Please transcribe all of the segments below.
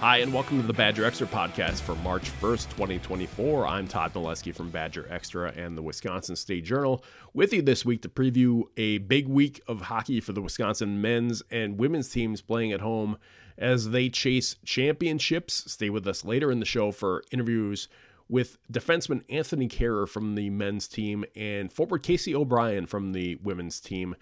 Hi, and welcome to the Badger Extra podcast for March 1st, 2024. I'm Todd Milewski from Badger Extra and the Wisconsin State Journal, with you this week to preview a big week of hockey for the Wisconsin men's and women's teams playing at home as they chase championships. Stay with us later in the show for interviews with defenseman Anthony Kehrer from the men's team and forward Casey O'Brien from the women's team.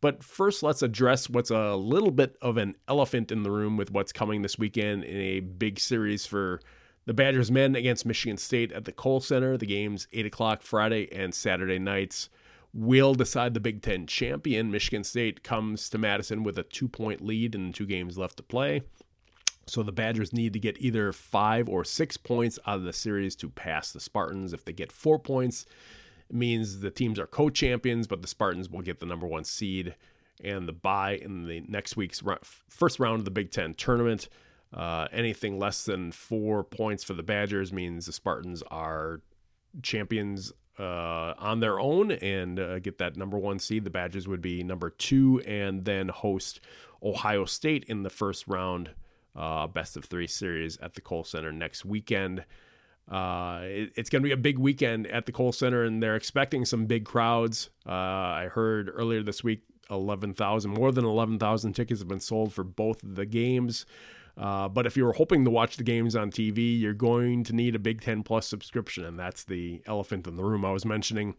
But first, let's address what's a little bit of an elephant in the room with what's coming this weekend in a big series for the Badgers men against Michigan State at the Kohl Center. The game's 8 o'clock Friday and Saturday nights will decide the Big Ten champion. Michigan State comes to Madison with a two point lead and two games left to play. So the Badgers need to get either five or six points out of the series to pass the Spartans. If they get four points, means the teams are co champions, but the Spartans will get the number one seed and the bye in the next week's first round of the Big Ten tournament. Uh, anything less than four points for the Badgers means the Spartans are champions uh, on their own and uh, get that number one seed. The Badgers would be number two and then host Ohio State in the first round, uh, best of three series at the Kohl Center next weekend. Uh, it, it's going to be a big weekend at the Kohl Center, and they're expecting some big crowds. Uh, I heard earlier this week, eleven thousand, more than eleven thousand tickets have been sold for both of the games. Uh, but if you were hoping to watch the games on TV, you're going to need a Big Ten Plus subscription, and that's the elephant in the room I was mentioning.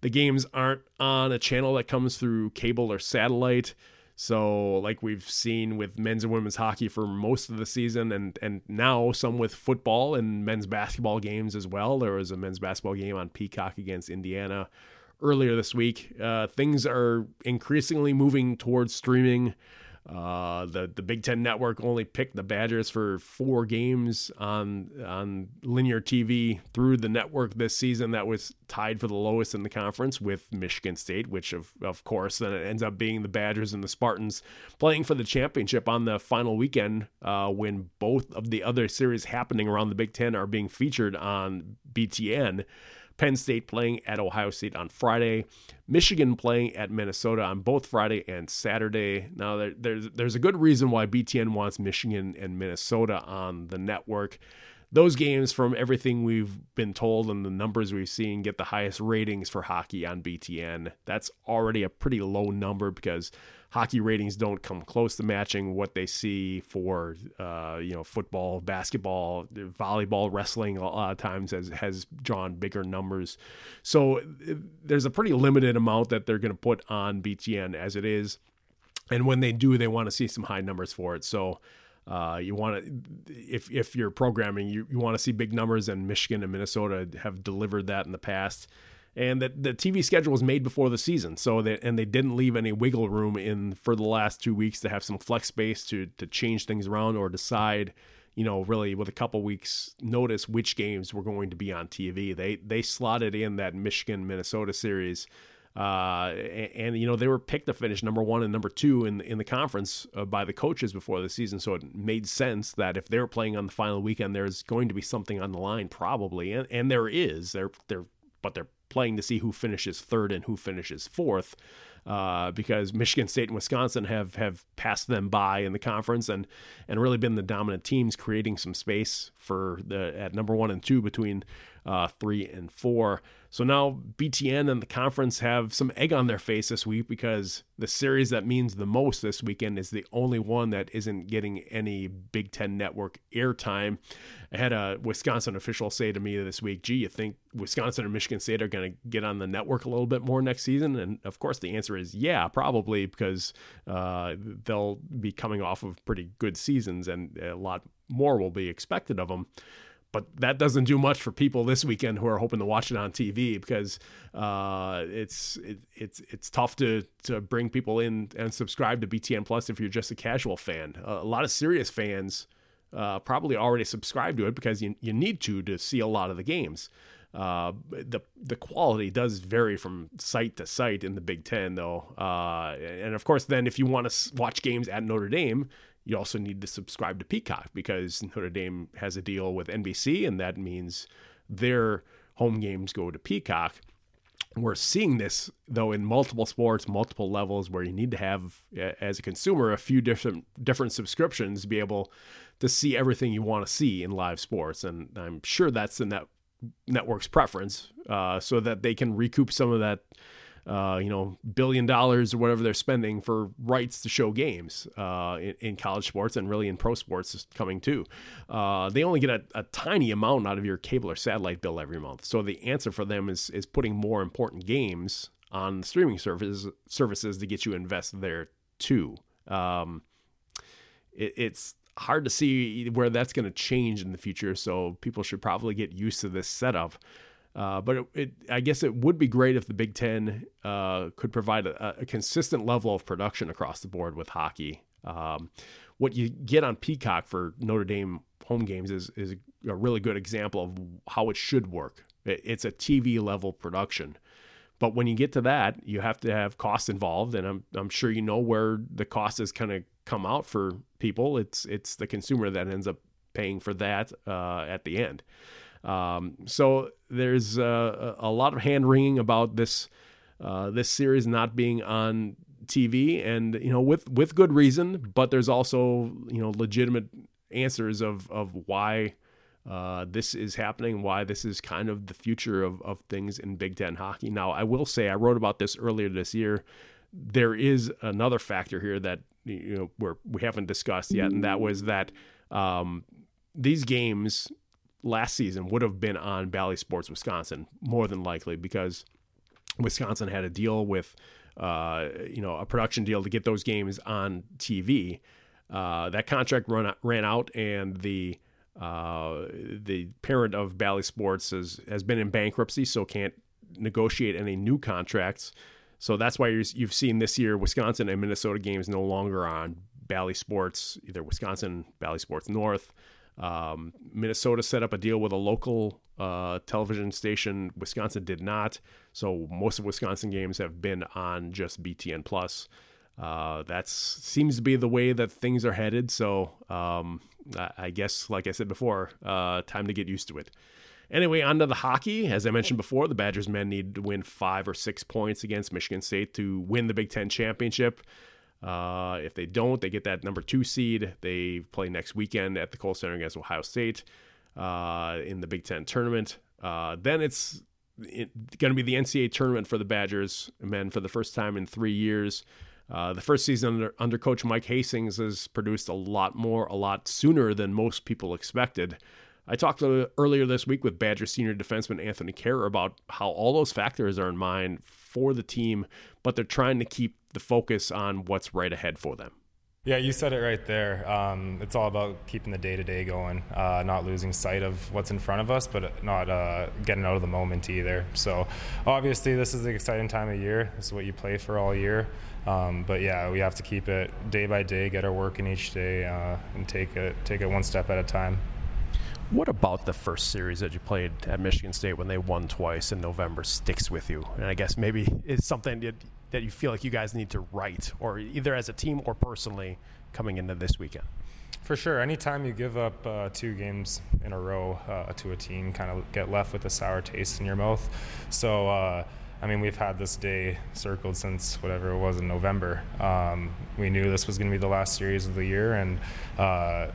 The games aren't on a channel that comes through cable or satellite. So, like we've seen with men's and women's hockey for most of the season, and and now some with football and men's basketball games as well. There was a men's basketball game on Peacock against Indiana earlier this week. Uh, things are increasingly moving towards streaming. Uh, the the Big Ten Network only picked the Badgers for four games on on linear TV through the network this season. That was tied for the lowest in the conference with Michigan State, which of of course then it ends up being the Badgers and the Spartans playing for the championship on the final weekend uh, when both of the other series happening around the Big Ten are being featured on BTN. Penn State playing at Ohio State on Friday, Michigan playing at Minnesota on both Friday and Saturday. Now, there, there's there's a good reason why BTN wants Michigan and Minnesota on the network. Those games, from everything we've been told and the numbers we've seen, get the highest ratings for hockey on BTN. That's already a pretty low number because hockey ratings don't come close to matching what they see for uh, you know football, basketball, volleyball, wrestling. A lot of times has has drawn bigger numbers, so there's a pretty limited amount that they're going to put on BTN as it is, and when they do, they want to see some high numbers for it. So. Uh, you want to, if if you're programming, you, you want to see big numbers, and Michigan and Minnesota have delivered that in the past and that the TV schedule was made before the season, so that and they didn't leave any wiggle room in for the last two weeks to have some flex space to to change things around or decide, you know, really with a couple weeks notice which games were going to be on TV. They they slotted in that Michigan Minnesota series. Uh, and, and, you know they were picked to finish number one and number two in in the conference uh, by the coaches before the season, so it made sense that if they're playing on the final weekend, there's going to be something on the line probably, and and there is. They're they're but they're playing to see who finishes third and who finishes fourth. Uh, because Michigan State and Wisconsin have have passed them by in the conference and and really been the dominant teams, creating some space for the at number one and two between uh, three and four. So now BTN and the conference have some egg on their face this week because the series that means the most this weekend is the only one that isn't getting any Big Ten network airtime. I had a Wisconsin official say to me this week, gee, you think Wisconsin and Michigan State are going to get on the network a little bit more next season? And of course, the answer is yeah, probably because uh, they'll be coming off of pretty good seasons and a lot more will be expected of them. But that doesn't do much for people this weekend who are hoping to watch it on TV because uh, it's it, it's it's tough to to bring people in and subscribe to BTN Plus if you're just a casual fan. Uh, a lot of serious fans uh, probably already subscribe to it because you you need to to see a lot of the games. Uh, the the quality does vary from site to site in the Big Ten, though, uh, and of course, then if you want to watch games at Notre Dame, you also need to subscribe to Peacock because Notre Dame has a deal with NBC, and that means their home games go to Peacock. We're seeing this though in multiple sports, multiple levels, where you need to have, as a consumer, a few different different subscriptions to be able to see everything you want to see in live sports. And I'm sure that's the net network's preference, uh, so that they can recoup some of that uh, you know, billion dollars or whatever they're spending for rights to show games uh, in, in, college sports and really in pro sports is coming too. Uh, they only get a, a, tiny amount out of your cable or satellite bill every month. So the answer for them is is putting more important games on streaming services services to get you invest there too. Um, it, it's hard to see where that's going to change in the future. So people should probably get used to this setup. Uh, but it, it, I guess it would be great if the Big Ten uh, could provide a, a, consistent level of production across the board with hockey. Um, what you get on Peacock for Notre Dame home games is is a really good example of how it should work. It, it's a TV level production. But when you get to that, you have to have costs involved, and I'm I'm sure you know where the cost is kind of come out for people. It's it's the consumer that ends up paying for that uh, at the end. Um, so there's uh, a lot of hand wringing about this uh, this series not being on TV, and you know with with good reason. But there's also you know legitimate answers of of why. Uh, this is happening, why this is kind of the future of, of things in Big Ten hockey. Now, I will say, I wrote about this earlier this year. There is another factor here that you know we're, we haven't discussed yet, and that was that um, these games last season would have been on Bally Sports Wisconsin more than likely because Wisconsin had a deal with uh, you know a production deal to get those games on TV. Uh, that contract run, ran out, and the uh, the parent of Bally Sports has has been in bankruptcy, so can't negotiate any new contracts. So that's why you've seen this year Wisconsin and Minnesota games no longer on Bally Sports, either Wisconsin, Bally Sports North, um, Minnesota set up a deal with a local uh, television station. Wisconsin did not. So most of Wisconsin games have been on just BTN Plus. Uh, that seems to be the way that things are headed. So um, I guess, like I said before, uh, time to get used to it. Anyway, on to the hockey. As I mentioned before, the Badgers men need to win five or six points against Michigan State to win the Big Ten championship. Uh, if they don't, they get that number two seed. They play next weekend at the Kohl Center against Ohio State uh, in the Big Ten tournament. Uh, then it's it, going to be the NCAA tournament for the Badgers men for the first time in three years. Uh, the first season under, under coach Mike Hastings has produced a lot more, a lot sooner than most people expected. I talked to, earlier this week with Badger senior defenseman Anthony Kehrer about how all those factors are in mind for the team, but they're trying to keep the focus on what's right ahead for them. Yeah, you said it right there. Um, it's all about keeping the day to day going, uh, not losing sight of what's in front of us, but not uh, getting out of the moment either. So, obviously, this is the exciting time of year. This is what you play for all year. Um, but yeah, we have to keep it day by day, get our work in each day, uh, and take it take it one step at a time. What about the first series that you played at Michigan State when they won twice in November sticks with you? And I guess maybe it's something that, that you feel like you guys need to write, or either as a team or personally, coming into this weekend. For sure. Anytime you give up uh, two games in a row uh, to a team, kind of get left with a sour taste in your mouth. So, uh, I mean, we've had this day circled since whatever it was in November. Um, we knew this was going to be the last series of the year, and uh,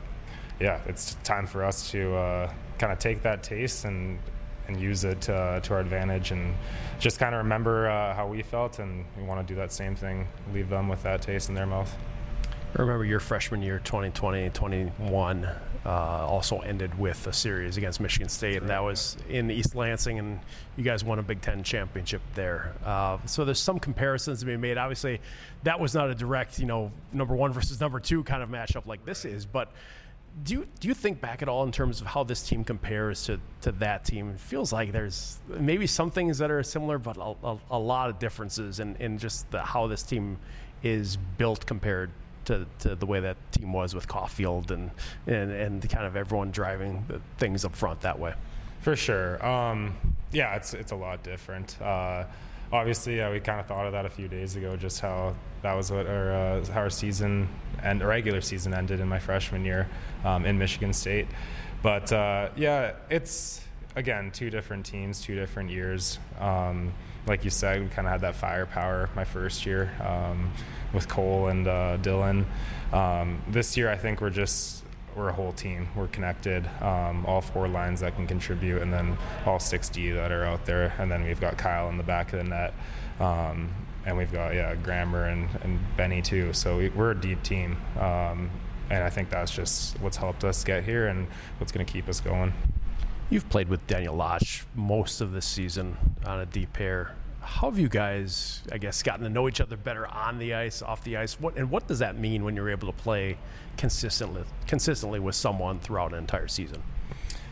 yeah, it's time for us to uh, kind of take that taste and and use it uh, to our advantage and just kind of remember uh, how we felt and we want to do that same thing leave them with that taste in their mouth. I remember your freshman year 2020 21 uh, also ended with a series against Michigan State. And that was in East Lansing and you guys won a Big Ten championship there. Uh, so there's some comparisons to be made. Obviously that was not a direct you know number one versus number two kind of matchup like this is but do you do you think back at all in terms of how this team compares to, to that team? It feels like there's maybe some things that are similar, but a, a, a lot of differences in, in just the, how this team is built compared to, to the way that team was with Caufield and, and and kind of everyone driving things up front that way. For sure, um, yeah, it's it's a lot different. Uh, obviously, yeah, we kind of thought of that a few days ago, just how that was what our uh, how our season and regular season ended in my freshman year um, in Michigan State. But uh, yeah, it's again two different teams, two different years. Um, like you said, we kind of had that firepower my first year um, with Cole and uh, Dylan. Um, this year, I think we're just we're a whole team. We're connected. Um, all four lines that can contribute, and then all 6D that are out there, and then we've got Kyle in the back of the net. Um, and we've got yeah Grammer and, and Benny too. So we, are a deep team, um, and I think that's just what's helped us get here and what's going to keep us going. You've played with Daniel Laatsch most of this season on a deep pair. How have you guys, I guess, gotten to know each other better on the ice, off the ice? What and what does that mean when you're able to play consistently, consistently with someone throughout an entire season?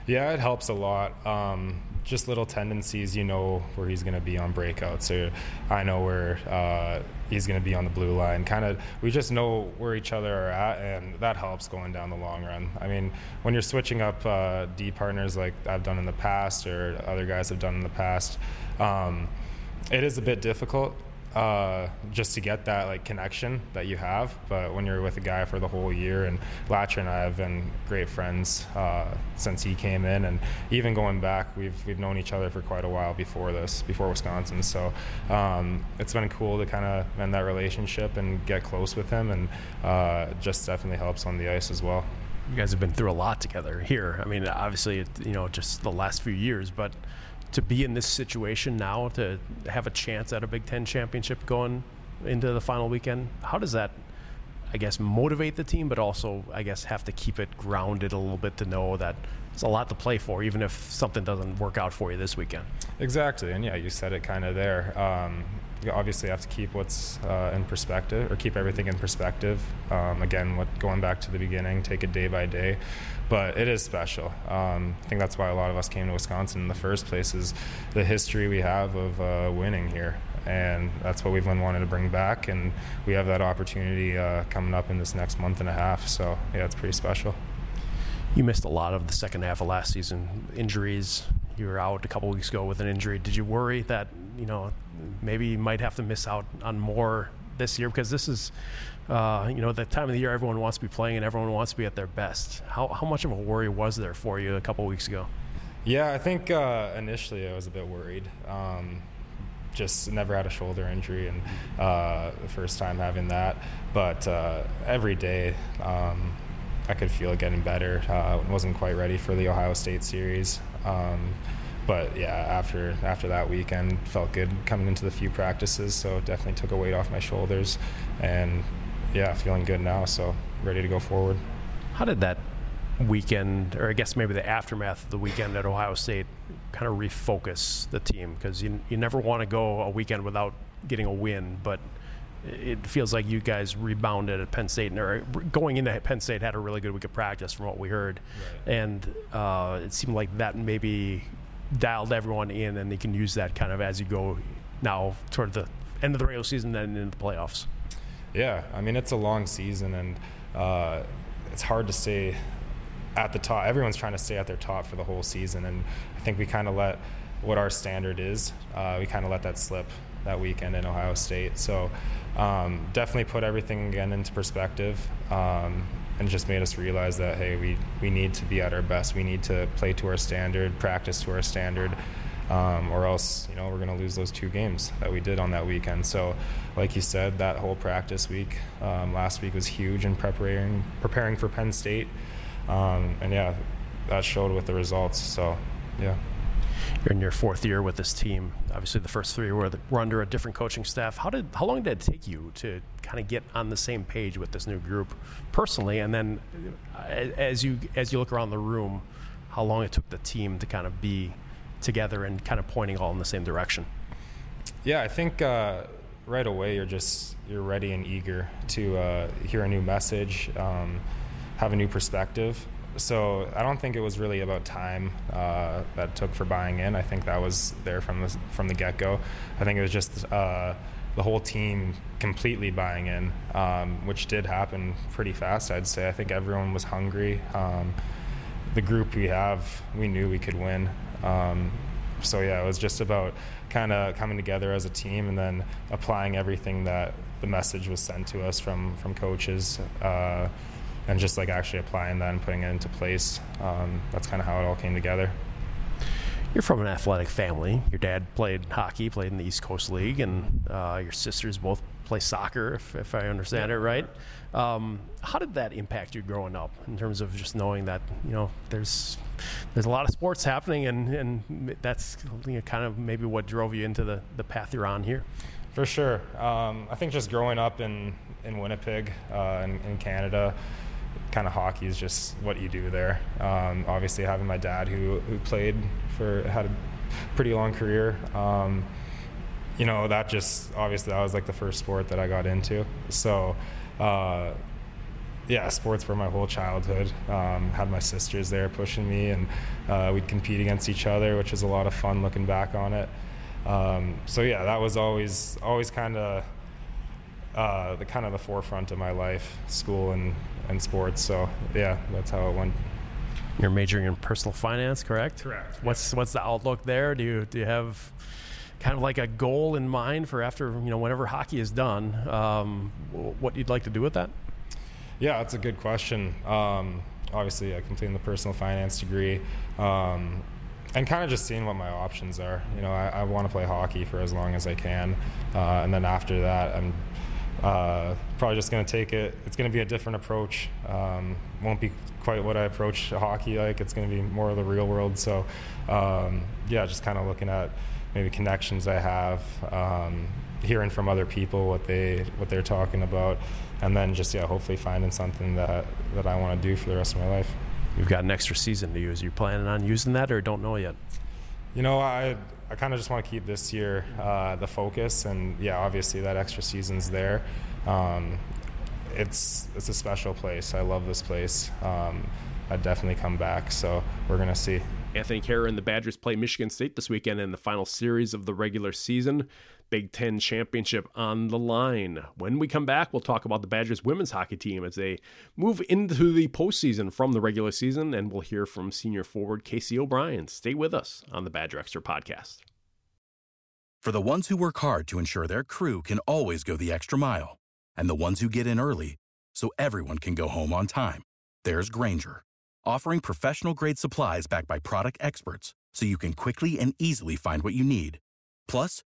Yeah, it helps a lot. Um, just little tendencies, you know where he's going to be on breakouts, or I know where uh, he's going to be on the blue line. Kind of, we just know where each other are at, and that helps going down the long run. I mean, when you're switching up uh, D partners like I've done in the past, or other guys have done in the past, um, it is a bit difficult uh, just to get that like connection that you have. But when you're with a guy for the whole year, and Latcher and I have been great friends uh, since he came in, and even going back, we've we've known each other for quite a while before this, before Wisconsin. So um, it's been cool to kind of mend that relationship and get close with him, and uh, just definitely helps on the ice as well. You guys have been through a lot together here. I mean, obviously, you know, just the last few years, but to be in this situation now to have a chance at a Big Ten championship going into the final weekend, how does that, I guess, motivate the team, but also, I guess, have to keep it grounded a little bit to know that it's a lot to play for, even if something doesn't work out for you this weekend? Exactly, and yeah, you said it kind of there. Um, you obviously have to keep what's uh, in perspective or keep everything in perspective. Um, again, what, going back to the beginning, take it day by day. But it is special. Um, I think that's why a lot of us came to Wisconsin in the first place is the history we have of uh, winning here. And that's what we've been wanting to bring back. And we have that opportunity uh, coming up in this next month and a half. So, yeah, it's pretty special. You missed a lot of the second half of last season. Injuries. You were out a couple weeks ago with an injury. Did you worry that, you know, maybe you might have to miss out on more this year because this is, uh, you know, the time of the year everyone wants to be playing and everyone wants to be at their best. How, how much of a worry was there for you a couple weeks ago? Yeah, I think uh, initially I was a bit worried. Um, just never had a shoulder injury, and uh, the first time having that. But uh, every day, um, I could feel it getting better. Uh, wasn't quite ready for the Ohio State series. Um, but yeah, after after that weekend, felt good coming into the few practices. So definitely took a weight off my shoulders, and yeah, feeling good now. So ready to go forward. How did that weekend, or I guess maybe the aftermath of the weekend at Ohio State, kind of refocus the team? Because you you never want to go a weekend without getting a win, but it feels like you guys rebounded at Penn State, or going into Penn State had a really good week of practice from what we heard, right. and uh, it seemed like that maybe dialed everyone in, and they can use that kind of as you go now toward the end of the regular season and into the playoffs. Yeah, I mean it's a long season, and uh, it's hard to stay at the top. Everyone's trying to stay at their top for the whole season, and I think we kind of let what our standard is. Uh, we kind of let that slip that weekend in Ohio State. So um, definitely put everything again into perspective. Um, and just made us realize that hey, we we need to be at our best. We need to play to our standard, practice to our standard, um, or else you know we're going to lose those two games that we did on that weekend. So, like you said, that whole practice week um, last week was huge in preparing preparing for Penn State, um, and yeah, that showed with the results. So, yeah you're in your fourth year with this team. Obviously, the first three were, the, were under a different coaching staff. How did how long did it take you to kind of get on the same page with this new group personally, and then as you as you look around the room, how long it took the team to kind of be together and kind of pointing all in the same direction? Yeah, I think uh, right away you're just you're ready and eager to uh, hear a new message. Um, have a new perspective. So I don't think it was really about time uh, that took for buying in. I think that was there from the from the get go. I think it was just uh, the whole team completely buying in, um, which did happen pretty fast. I'd say. I think everyone was hungry. Um, the group we have, we knew we could win. Um, so yeah, it was just about kind of coming together as a team and then applying everything that the message was sent to us from from coaches. Uh, and just like actually applying that and putting it into place. Um, that's kind of how it all came together. You're from an athletic family. Your dad played hockey, played in the East Coast League, and uh, your sisters both play soccer, if, if I understand it right. Um, how did that impact you growing up in terms of just knowing that you know there's there's a lot of sports happening, and and that's you know, kind of maybe what drove you into the the path you're on here. For sure, um, I think just growing up in in Winnipeg, uh, in, in Canada kind of hockey is just what you do there. Um, obviously, having my dad who who played for had a pretty long career. Um, you know that just obviously that was like the first sport that I got into. So. Uh, yeah, sports were my whole childhood. Um, had my sisters there pushing me, and uh, we'd compete against each other, which was a lot of fun looking back on it. Um, so yeah, that was always always kind of uh, the kind of the forefront of my life, school and and sports. So yeah, that's how it went. You're majoring in personal finance, correct? Correct. What's what's the outlook there? Do you do you have kind of like a goal in mind for after you know whenever hockey is done? Um, what you'd like to do with that? Yeah, that's a good question. Um, obviously, I completed the personal finance degree. Um, and kind of just seeing what my options are. You know, I, I want to play hockey for as long as I can, uh, and then after that, I'm uh, probably just going to take it. It's going to be a different approach. Um, won't be quite what I approach hockey like. It's going to be more of the real world. So, um, yeah, just kind of looking at maybe connections I have, um, hearing from other people what they what they're talking about, and then just yeah, hopefully finding something that that I want to do for the rest of my life. You've got an extra season to use. Are you planning on using that, or don't know yet? You know, I I kind of just want to keep this year uh, the focus, and yeah, obviously that extra season's there. Um, it's it's a special place. I love this place. Um, I'd definitely come back. So we're gonna see. Anthony Kehrer and the Badgers play Michigan State this weekend in the final series of the regular season. Big Ten championship on the line. When we come back, we'll talk about the Badgers women's hockey team as they move into the postseason from the regular season, and we'll hear from senior forward Casey O'Brien. Stay with us on the Badger Extra podcast. For the ones who work hard to ensure their crew can always go the extra mile, and the ones who get in early so everyone can go home on time, there's Grainger, offering professional grade supplies backed by product experts so you can quickly and easily find what you need. Plus,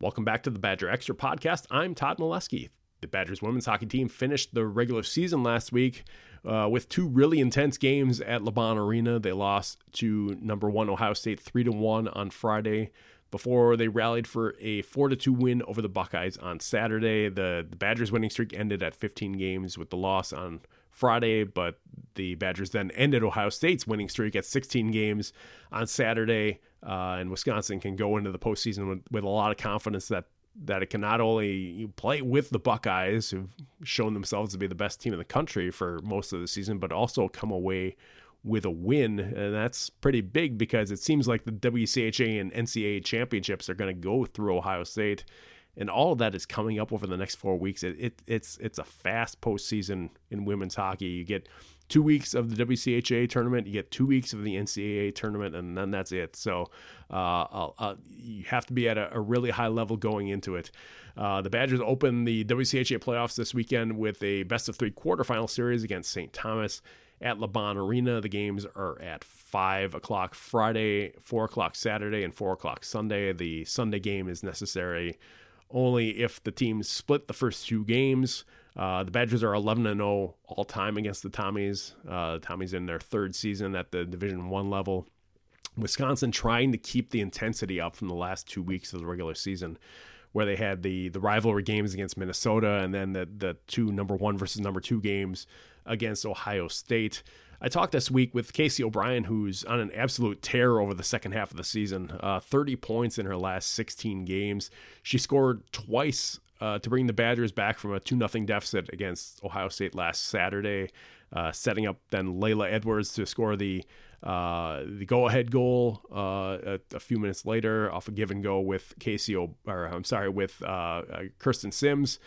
Welcome back to the Badger Extra podcast. I'm Todd Milewski. The Badgers women's hockey team finished the regular season last week uh, with two really intense games at LaBahn Arena. They lost to number one Ohio State three to one on Friday before they rallied for a 4 2 win over the Buckeyes on Saturday. The, the Badgers winning streak ended at 15 games with the loss on Friday, but the Badgers then ended Ohio State's winning streak at 16 games on Saturday. Uh, and Wisconsin can go into the postseason with, with a lot of confidence that that it can not only play with the Buckeyes, who've shown themselves to be the best team in the country for most of the season, but also come away with a win, and that's pretty big because it seems like the WCHA and NCAA championships are going to go through Ohio State, and all of that is coming up over the next four weeks. It, it, it's it's a fast postseason in women's hockey. You get two weeks of the WCHA tournament, you get two weeks of the NCAA tournament, and then that's it. So uh, you have to be at a, a, really high level going into it. Uh, the Badgers open the WCHA playoffs this weekend with a best of three quarterfinal series against St. Thomas at LaBahn Arena. The games are at 5 o'clock Friday, 4 o'clock Saturday, and 4 o'clock Sunday. The Sunday game is necessary only if the teams split the first two games. Uh, the Badgers are 11 and 0 all time against the Tommies. Uh, the Tommies in their third season at the Division One level. Wisconsin trying to keep the intensity up from the last two weeks of the regular season, where they had the the rivalry games against Minnesota and then the the two number one versus number two games against Ohio State. I talked this week with Casey O'Brien, who's on an absolute tear over the second half of the season. Uh, 30 points in her last 16 games. She scored twice uh, to bring the Badgers back from a 2 0 deficit against Ohio State last Saturday, uh, setting up then Laila Edwards to score the uh, the go-ahead goal uh, a, a, few minutes later off a give and go with Casey, o- or I'm sorry, with uh, uh Kirsten Simms,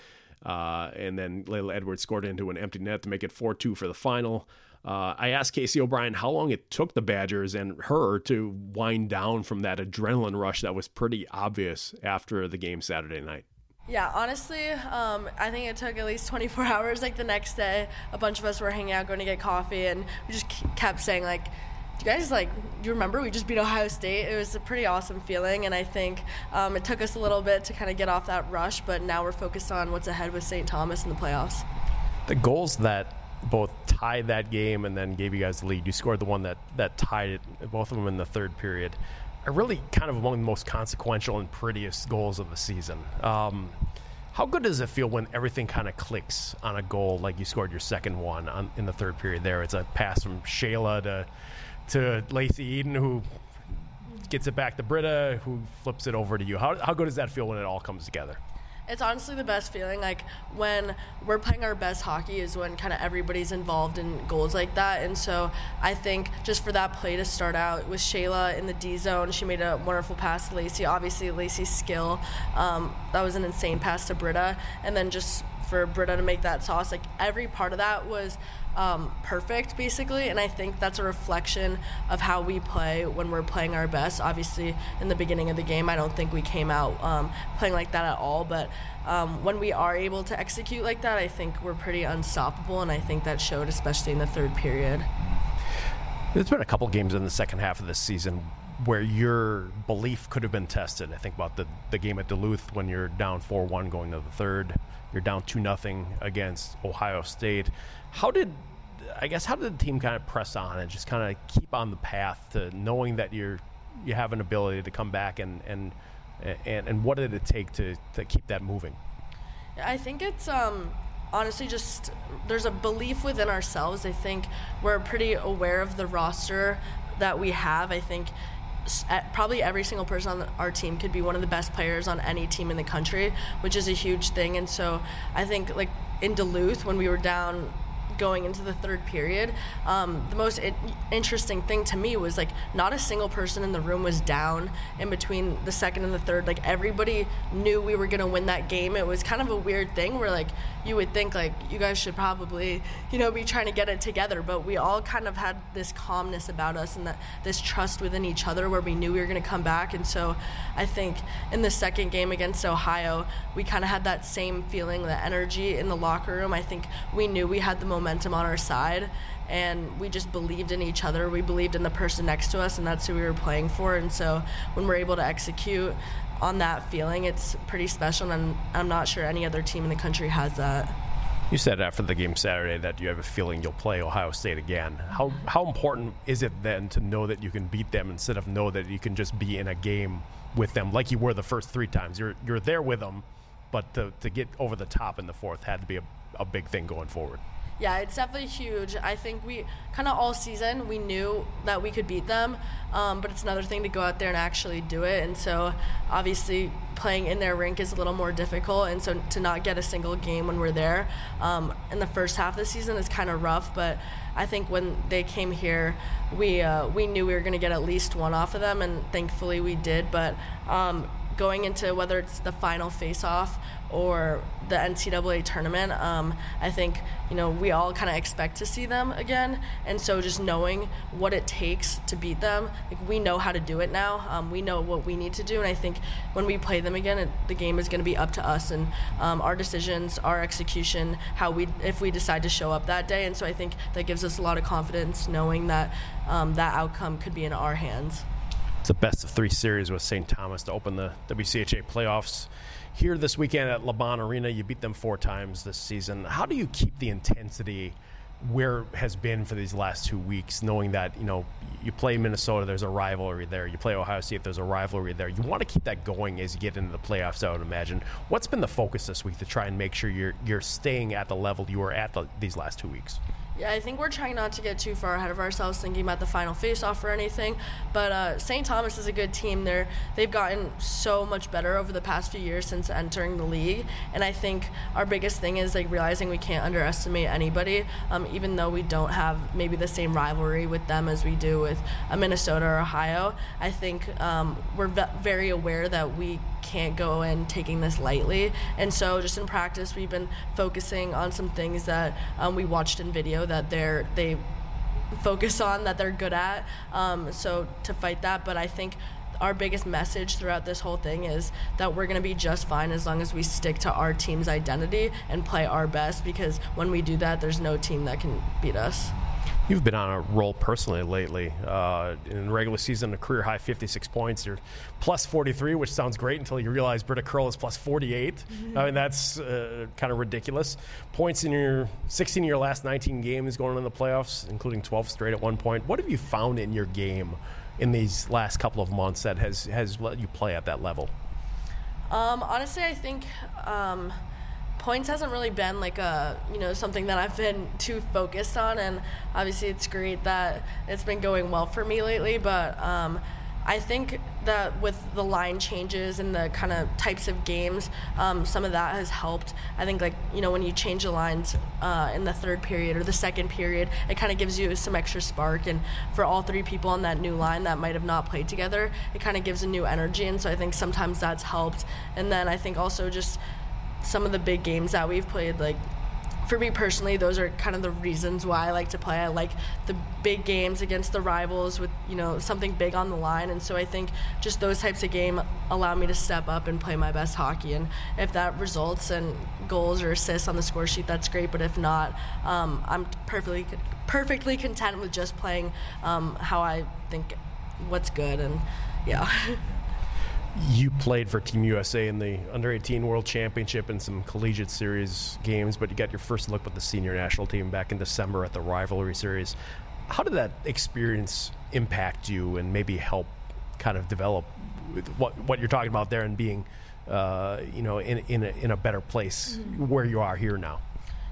and then Laila Edwards scored into an empty net to make it 4-2 for the final. Uh, I asked Casey O'Brien how long it took the Badgers and her to wind down from that adrenaline rush that was pretty obvious after the game Saturday night. Yeah, honestly, um, I think it took at least 24 hours. Like the next day, a bunch of us were hanging out, going to get coffee, and we just kept saying like, "Do you guys like do you remember we just beat ohio state it was a pretty awesome feeling and i think um, it took us a little bit to kind of get off that rush but now we're focused on what's ahead with st thomas in the playoffs the goals that both tied that game and then gave you guys the lead you scored the one that, that tied it both of them in the third period are really kind of among the most consequential and prettiest goals of the season um, how good does it feel when everything kind of clicks on a goal like you scored your second one on, in the third period there it's a pass from shayla to to Lacey Eden, who gets it back to Britta, who flips it over to you. How, how good does that feel when it all comes together? It's honestly the best feeling. Like when we're playing our best hockey is when kind of everybody's involved in goals like that. And so I think just for that play to start out with Shayla in the D zone, she made a wonderful pass to Lacey. Obviously, Lacey's skill, um, that was an insane pass to Britta. And then just for Britta to make that sauce, like every part of that was um, perfect, basically. And I think that's a reflection of how we play when we're playing our best. Obviously, in the beginning of the game, I don't think we came out um, playing like that at all. But um, when we are able to execute like that, I think we're pretty unstoppable. And I think that showed, especially in the third period. There's been a couple games in the second half of this season where your belief could have been tested. I think about the, the game at Duluth when you're down 4 1 going to the third. You're down 2 0 against Ohio State. How did I guess how did the team kind of press on and just kind of keep on the path to knowing that you're you have an ability to come back and and and, and what did it take to, to keep that moving? I think it's um, honestly just there's a belief within ourselves. I think we're pretty aware of the roster that we have. I think probably every single person on our team could be one of the best players on any team in the country, which is a huge thing. And so I think like in Duluth when we were down going into the third period. Um, the most interesting thing to me was like not a single person in the room was down in between the second and the third. Like everybody knew we were gonna win that game. It was kind of a weird thing where like you would think like you guys should probably you know be trying to get it together, but we all kind of had this calmness about us and that this trust within each other where we knew we were gonna come back. And so I think in the second game against Ohio, we kind of had that same feeling, the energy in the locker room. I think we knew we had the momentum momentum on our side and we just believed in each other. We believed in the person next to us, and that's who we were playing for. And so when we're able to execute on that feeling, it's pretty special, and I'm not sure any other team in the country has that. You said after the game Saturday that you have a feeling you'll play Ohio State again. How how important is it then to know that you can beat them instead of know that you can just be in a game with them like you were the first three times? You're you're there with them, but to, to get over the top in the fourth had to be a, a big thing going forward yeah, it's definitely huge. I think we kind of all season we knew that we could beat them, um, but it's another thing to go out there and actually do it. And so obviously playing in their rink is a little more difficult, and so to not get a single game when we're there um, in the first half of the season is kind of rough. But I think when they came here, we uh, we knew we were going to get at least one off of them, and thankfully we did. But um, going into whether it's the final face-off or the NCAA tournament. Um, I think you know we all kind of expect to see them again, and so just knowing what it takes to beat them, like we know how to do it now. Um, we know what we need to do, and I think when we play them again, it, the game is going to be up to us and um, our decisions, our execution, how we if we decide to show up that day. And so I think that gives us a lot of confidence knowing that um, that outcome could be in our hands. It's a best of three series with St. Thomas to open the WCHA playoffs here this weekend at LaBahn Arena. You beat them four times this season. How do you keep the intensity where has been for these last two weeks, knowing that you know you play Minnesota, there's a rivalry there. You play Ohio State, there's a rivalry there. You want to keep that going as you get into the playoffs. I would imagine. What's been the focus this week to try and make sure you're you're staying at the level you were at the, these last two weeks? Yeah, I think we're trying not to get too far ahead of ourselves, thinking about the final face-off or anything. But uh, St. Thomas is a good team. They're they've gotten so much better over the past few years since entering the league, and I think our biggest thing is like realizing we can't underestimate anybody, um, even though we don't have maybe the same rivalry with them as we do with uh, Minnesota or Ohio. I think um, we're ve- very aware that we can't go in taking this lightly. And so, just in practice, we've been focusing on some things that um, we watched in video that they're they focus on that they're good at. Um, so to fight that, but I think our biggest message throughout this whole thing is that we're going to be just fine as long as we stick to our team's identity and play our best because when we do that there's no team that can beat us You've been on a roll personally lately. Uh, in the regular season, a career high 56 points. You're plus 43, which sounds great until you realize Britta Curl is plus 48. Mm-hmm. I mean, that's uh, kind of ridiculous. Points in your 16 of your last 19 games going in the playoffs, including 12 straight at one point. What have you found in your game in these last couple of months that has, has let you play at that level? Um, honestly, I think. Um, points hasn't really been like a you know something that I've been too focused on, and obviously it's great that it's been going well for me lately. But um, I think that with the line changes and the kind of types of games, um, some of that has helped. I think like you know when you change the lines uh, in the third period or the second period, it kind of gives you some extra spark. And for all three people on that new line that might have not played together, it kind of gives a new energy. And so I think sometimes that's helped. And then I think also just some of the big games that we've played, like for me personally, those are kind of the reasons why I like to play. I like the big games against the rivals with you know something big on the line, and so I think just those types of game allow me to step up and play my best hockey. And if that results in goals or assists on the score sheet, that's great. But if not, um, I'm perfectly perfectly content with just playing um, how I think what's good, and yeah. you played for Team USA in the Under 18 World Championship and some collegiate series games, but you got your first look with the senior national team back in December at the rivalry series. How did that experience impact you and maybe help kind of develop what what you're talking about there and being, uh, you know, in in a, in a better place mm-hmm. where you are here now?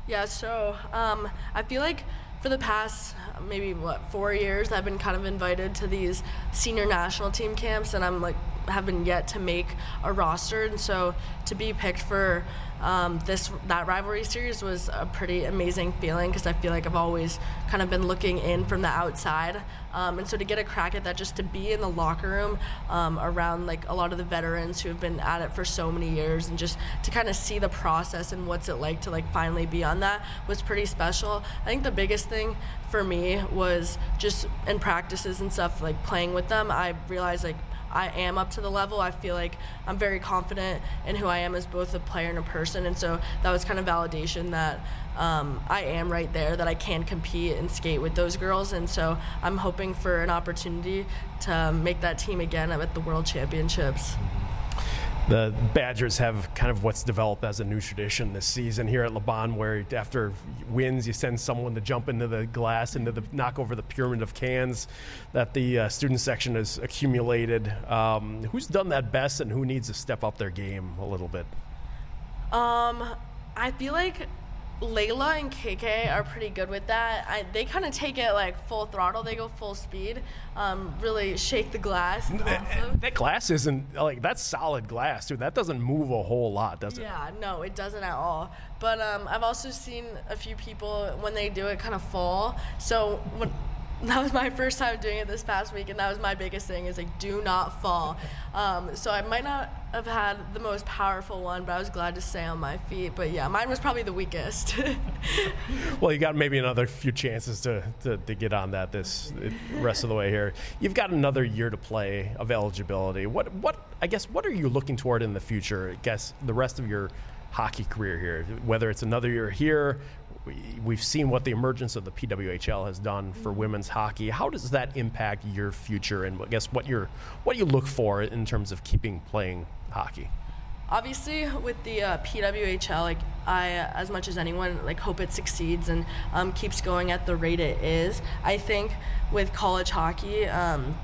Yeah, so um, I feel like for the past maybe what four years I've been kind of invited to these senior national team camps and I'm like have been yet to make a roster, and so to be picked for um, this that rivalry series was a pretty amazing feeling because I feel like I've always kind of been looking in from the outside, um, and so to get a crack at that, just to be in the locker room um, around like a lot of the veterans who have been at it for so many years, and just to kind of see the process and what's it like to like finally be on that was pretty special. I think the biggest thing for me was just in practices and stuff like playing with them. I realized like I am up to the level. I feel like I'm very confident in who I am as both a player and a person, and so that was kind of validation that um, I am right there, that I can compete and skate with those girls, and so I'm hoping for an opportunity to make that team again at the World Championships the Badgers have kind of what's developed as a new tradition this season here at LaBahn, where after wins, you send someone to jump into the glass, into the knock over the pyramid of cans that the uh, student section has accumulated. Um, who's done that best, and who needs to step up their game a little bit? Um, I feel like Laila and KK are pretty good with that. I, they kind of take it like full throttle. They go full speed. Um, really shake the glass. That, that, glass isn't like that's solid glass, dude. That doesn't move a whole lot, does it? Yeah, no, it doesn't at all. But um, I've also seen a few people when they do it kind of fall. So when that was my first time doing it this past week, and that was my biggest thing is like do not fall. Um, so I might not have had the most powerful one, but I was glad to stay on my feet. But yeah, mine was probably the weakest. well, you got maybe another few chances to, to, to, get on that this rest of the way here. You've got another year to play of eligibility. What what I guess what are you looking toward in the future? I guess the rest of your hockey career here, whether it's another year here we've seen what the emergence of the PWHL has done for women's hockey. How does that impact your future, and I guess what you what you look for in terms of keeping playing hockey? Obviously, with the uh, PWHL, like I, as much as anyone, like hope it succeeds and um, keeps going at the rate it is. I think with college hockey. Um,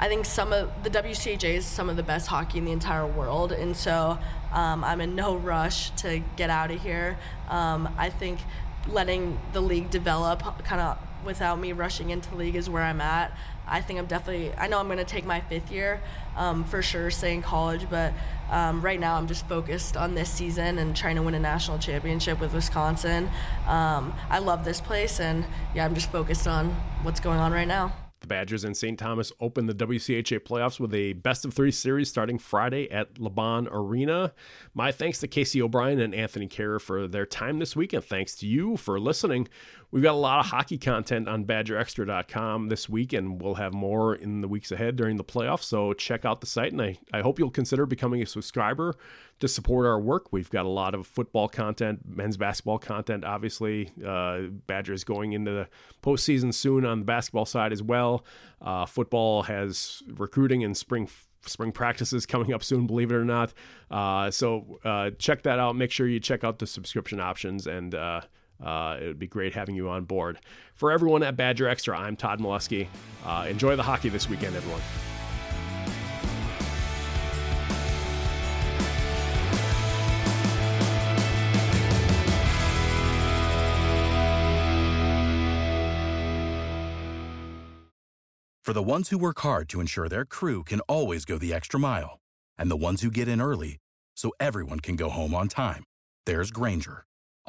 I think some of the WCHA is some of the best hockey in the entire world, and so um, I'm in no rush to get out of here. Um, I think letting the league develop kind of without me rushing into league is where I'm at. I think I'm definitely, I know I'm going to take my fifth year um, for sure, stay in college, but um, right now I'm just focused on this season and trying to win a national championship with Wisconsin. Um, I love this place, and yeah, I'm just focused on what's going on right now. The Badgers and St. Thomas open the WCHA playoffs with a best of three series starting Friday at LaBahn Arena. My thanks to Casey O'Brien and Anthony Kehrer for their time this week, and thanks to you for listening. We've got a lot of hockey content on BadgerExtra.com this week, and we'll have more in the weeks ahead during the playoffs. So check out the site, and I, I hope you'll consider becoming a subscriber to support our work. We've got a lot of football content, men's basketball content, obviously. Uh, Badgers going into the postseason soon on the basketball side as well. Uh, football has recruiting and spring spring practices coming up soon, believe it or not. Uh, so uh, check that out. Make sure you check out the subscription options and uh, uh, it would be great having you on board. For everyone at Badger Extra, I'm Todd Milewski. Uh, enjoy the hockey this weekend, everyone. For the ones who work hard to ensure their crew can always go the extra mile, and the ones who get in early so everyone can go home on time, there's Grainger